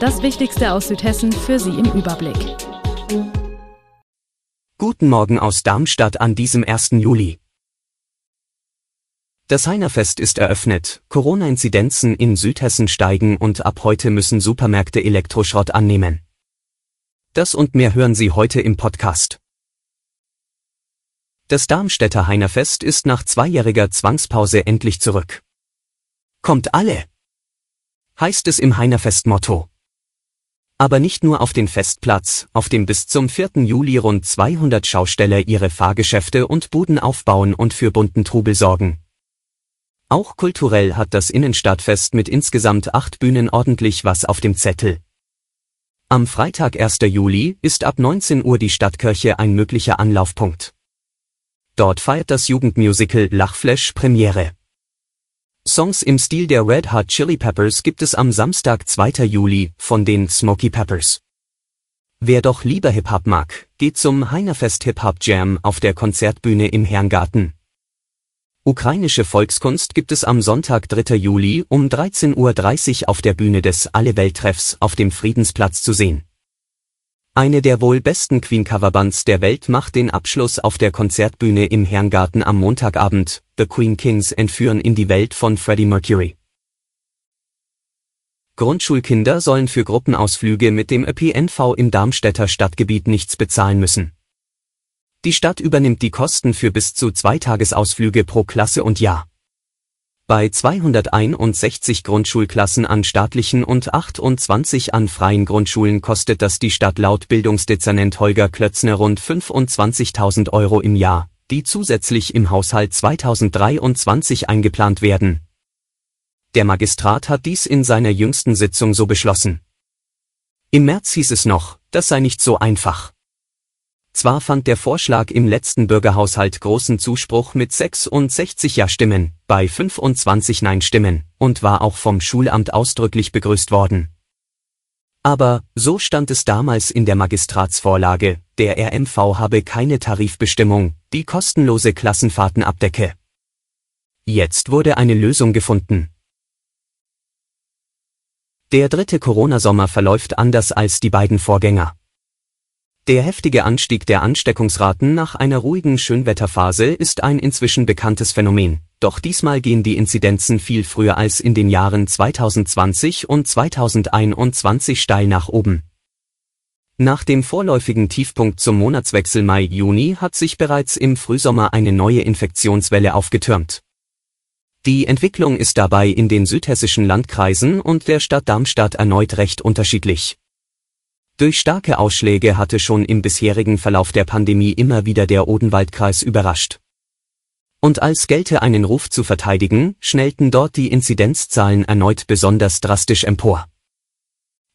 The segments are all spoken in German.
Das Wichtigste aus Südhessen für Sie im Überblick. Guten Morgen aus Darmstadt an diesem 1. Juli. Das Heinerfest ist eröffnet, Corona-Inzidenzen in Südhessen steigen und ab heute müssen Supermärkte Elektroschrott annehmen. Das und mehr hören Sie heute im Podcast. Das Darmstädter Heinerfest ist nach zweijähriger Zwangspause endlich zurück. Kommt alle! heißt es im Heinerfest-Motto. Aber nicht nur auf den Festplatz, auf dem bis zum 4. Juli rund 200 Schausteller ihre Fahrgeschäfte und Buden aufbauen und für bunten Trubel sorgen. Auch kulturell hat das Innenstadtfest mit insgesamt acht Bühnen ordentlich was auf dem Zettel. Am Freitag 1. Juli ist ab 19 Uhr die Stadtkirche ein möglicher Anlaufpunkt. Dort feiert das Jugendmusical Lachflash Premiere. Songs im Stil der Red Hot Chili Peppers gibt es am Samstag 2. Juli von den Smoky Peppers. Wer doch lieber Hip-Hop mag, geht zum Heinerfest Hip-Hop Jam auf der Konzertbühne im Herrengarten. Ukrainische Volkskunst gibt es am Sonntag 3. Juli um 13.30 Uhr auf der Bühne des Alle-Welt-Treffs auf dem Friedensplatz zu sehen. Eine der wohl besten Queen-Coverbands der Welt macht den Abschluss auf der Konzertbühne im Herrengarten am Montagabend. The Queen Kings entführen in die Welt von Freddie Mercury. Grundschulkinder sollen für Gruppenausflüge mit dem ÖPNV im Darmstädter Stadtgebiet nichts bezahlen müssen. Die Stadt übernimmt die Kosten für bis zu zwei Tagesausflüge pro Klasse und Jahr. Bei 261 Grundschulklassen an staatlichen und 28 an freien Grundschulen kostet das die Stadt laut Bildungsdezernent Holger Klötzner rund 25.000 Euro im Jahr, die zusätzlich im Haushalt 2023 eingeplant werden. Der Magistrat hat dies in seiner jüngsten Sitzung so beschlossen. Im März hieß es noch, das sei nicht so einfach. Zwar fand der Vorschlag im letzten Bürgerhaushalt großen Zuspruch mit 66 Ja-Stimmen, bei 25 Nein-Stimmen, und war auch vom Schulamt ausdrücklich begrüßt worden. Aber, so stand es damals in der Magistratsvorlage, der RMV habe keine Tarifbestimmung, die kostenlose Klassenfahrten abdecke. Jetzt wurde eine Lösung gefunden. Der dritte Corona-Sommer verläuft anders als die beiden Vorgänger. Der heftige Anstieg der Ansteckungsraten nach einer ruhigen Schönwetterphase ist ein inzwischen bekanntes Phänomen, doch diesmal gehen die Inzidenzen viel früher als in den Jahren 2020 und 2021 steil nach oben. Nach dem vorläufigen Tiefpunkt zum Monatswechsel Mai-Juni hat sich bereits im Frühsommer eine neue Infektionswelle aufgetürmt. Die Entwicklung ist dabei in den südhessischen Landkreisen und der Stadt Darmstadt erneut recht unterschiedlich. Durch starke Ausschläge hatte schon im bisherigen Verlauf der Pandemie immer wieder der Odenwaldkreis überrascht. Und als gelte einen Ruf zu verteidigen, schnellten dort die Inzidenzzahlen erneut besonders drastisch empor.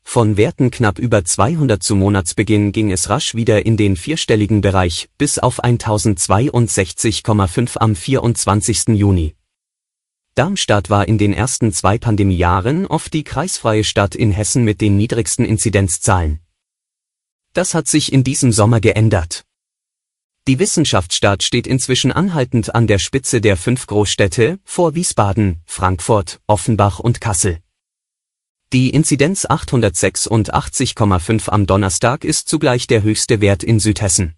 Von Werten knapp über 200 zu Monatsbeginn ging es rasch wieder in den vierstelligen Bereich, bis auf 1062,5 am 24. Juni. Darmstadt war in den ersten zwei Pandemiejahren oft die kreisfreie Stadt in Hessen mit den niedrigsten Inzidenzzahlen. Das hat sich in diesem Sommer geändert. Die Wissenschaftsstadt steht inzwischen anhaltend an der Spitze der fünf Großstädte, vor Wiesbaden, Frankfurt, Offenbach und Kassel. Die Inzidenz 886,5 am Donnerstag ist zugleich der höchste Wert in Südhessen.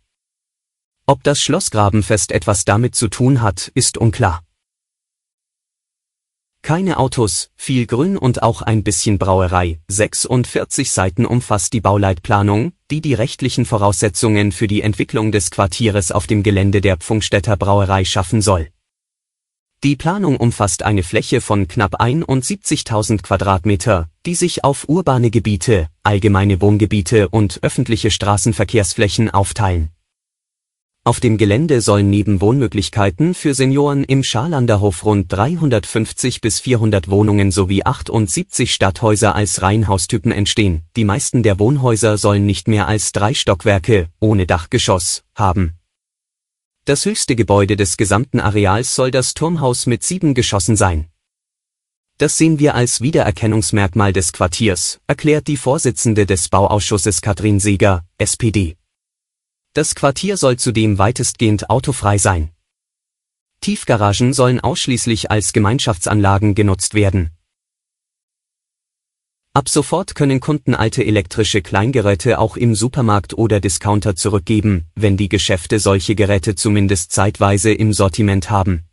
Ob das Schlossgrabenfest etwas damit zu tun hat, ist unklar. Keine Autos, viel Grün und auch ein bisschen Brauerei. 46 Seiten umfasst die Bauleitplanung, die die rechtlichen Voraussetzungen für die Entwicklung des Quartieres auf dem Gelände der Pfungstädter Brauerei schaffen soll. Die Planung umfasst eine Fläche von knapp 71.000 Quadratmeter, die sich auf urbane Gebiete, allgemeine Wohngebiete und öffentliche Straßenverkehrsflächen aufteilen. Auf dem Gelände sollen neben Wohnmöglichkeiten für Senioren im Scharlanderhof rund 350 bis 400 Wohnungen sowie 78 Stadthäuser als Reihenhaustypen entstehen. Die meisten der Wohnhäuser sollen nicht mehr als drei Stockwerke, ohne Dachgeschoss, haben. Das höchste Gebäude des gesamten Areals soll das Turmhaus mit sieben Geschossen sein. Das sehen wir als Wiedererkennungsmerkmal des Quartiers, erklärt die Vorsitzende des Bauausschusses Katrin Seeger, SPD. Das Quartier soll zudem weitestgehend autofrei sein. Tiefgaragen sollen ausschließlich als Gemeinschaftsanlagen genutzt werden. Ab sofort können Kunden alte elektrische Kleingeräte auch im Supermarkt oder Discounter zurückgeben, wenn die Geschäfte solche Geräte zumindest zeitweise im Sortiment haben.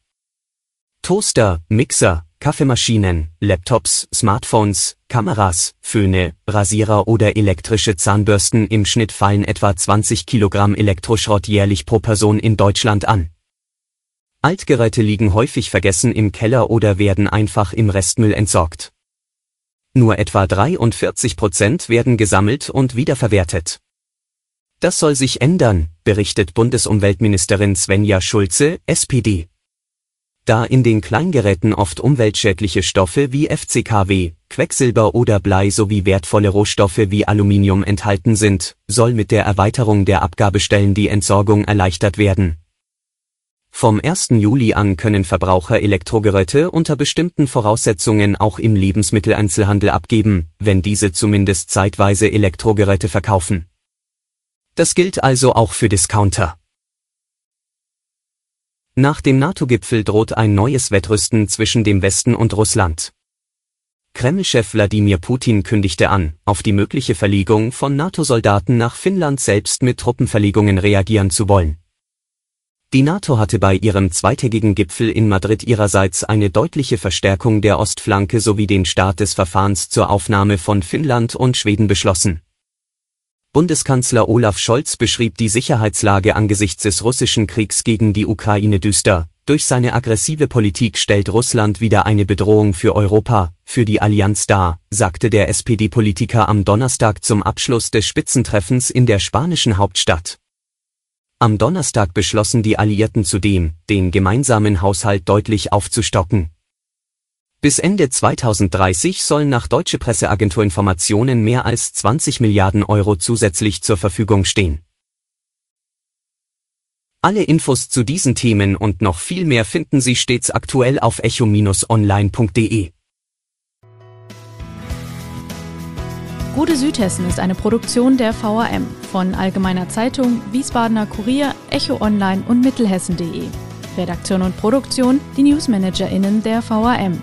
Toaster, Mixer, Kaffeemaschinen, Laptops, Smartphones, Kameras, Föhne, Rasierer oder elektrische Zahnbürsten im Schnitt fallen etwa 20 Kilogramm Elektroschrott jährlich pro Person in Deutschland an. Altgeräte liegen häufig vergessen im Keller oder werden einfach im Restmüll entsorgt. Nur etwa 43 Prozent werden gesammelt und wiederverwertet. Das soll sich ändern, berichtet Bundesumweltministerin Svenja Schulze, SPD da in den Kleingeräten oft umweltschädliche Stoffe wie FCKW, Quecksilber oder Blei sowie wertvolle Rohstoffe wie Aluminium enthalten sind, soll mit der Erweiterung der Abgabestellen die Entsorgung erleichtert werden. Vom 1. Juli an können Verbraucher Elektrogeräte unter bestimmten Voraussetzungen auch im Lebensmitteleinzelhandel abgeben, wenn diese zumindest zeitweise Elektrogeräte verkaufen. Das gilt also auch für Discounter. Nach dem NATO-Gipfel droht ein neues Wettrüsten zwischen dem Westen und Russland. Kreml-Chef Wladimir Putin kündigte an, auf die mögliche Verlegung von NATO-Soldaten nach Finnland selbst mit Truppenverlegungen reagieren zu wollen. Die NATO hatte bei ihrem zweitägigen Gipfel in Madrid ihrerseits eine deutliche Verstärkung der Ostflanke sowie den Start des Verfahrens zur Aufnahme von Finnland und Schweden beschlossen Bundeskanzler Olaf Scholz beschrieb die Sicherheitslage angesichts des russischen Kriegs gegen die Ukraine düster. Durch seine aggressive Politik stellt Russland wieder eine Bedrohung für Europa, für die Allianz dar, sagte der SPD-Politiker am Donnerstag zum Abschluss des Spitzentreffens in der spanischen Hauptstadt. Am Donnerstag beschlossen die Alliierten zudem, den gemeinsamen Haushalt deutlich aufzustocken. Bis Ende 2030 sollen nach deutsche Presseagentur Informationen mehr als 20 Milliarden Euro zusätzlich zur Verfügung stehen. Alle Infos zu diesen Themen und noch viel mehr finden Sie stets aktuell auf echo-online.de. Gute Südhessen ist eine Produktion der VAM von Allgemeiner Zeitung, Wiesbadener Kurier, Echo Online und Mittelhessen.de. Redaktion und Produktion die NewsmanagerInnen der VAM.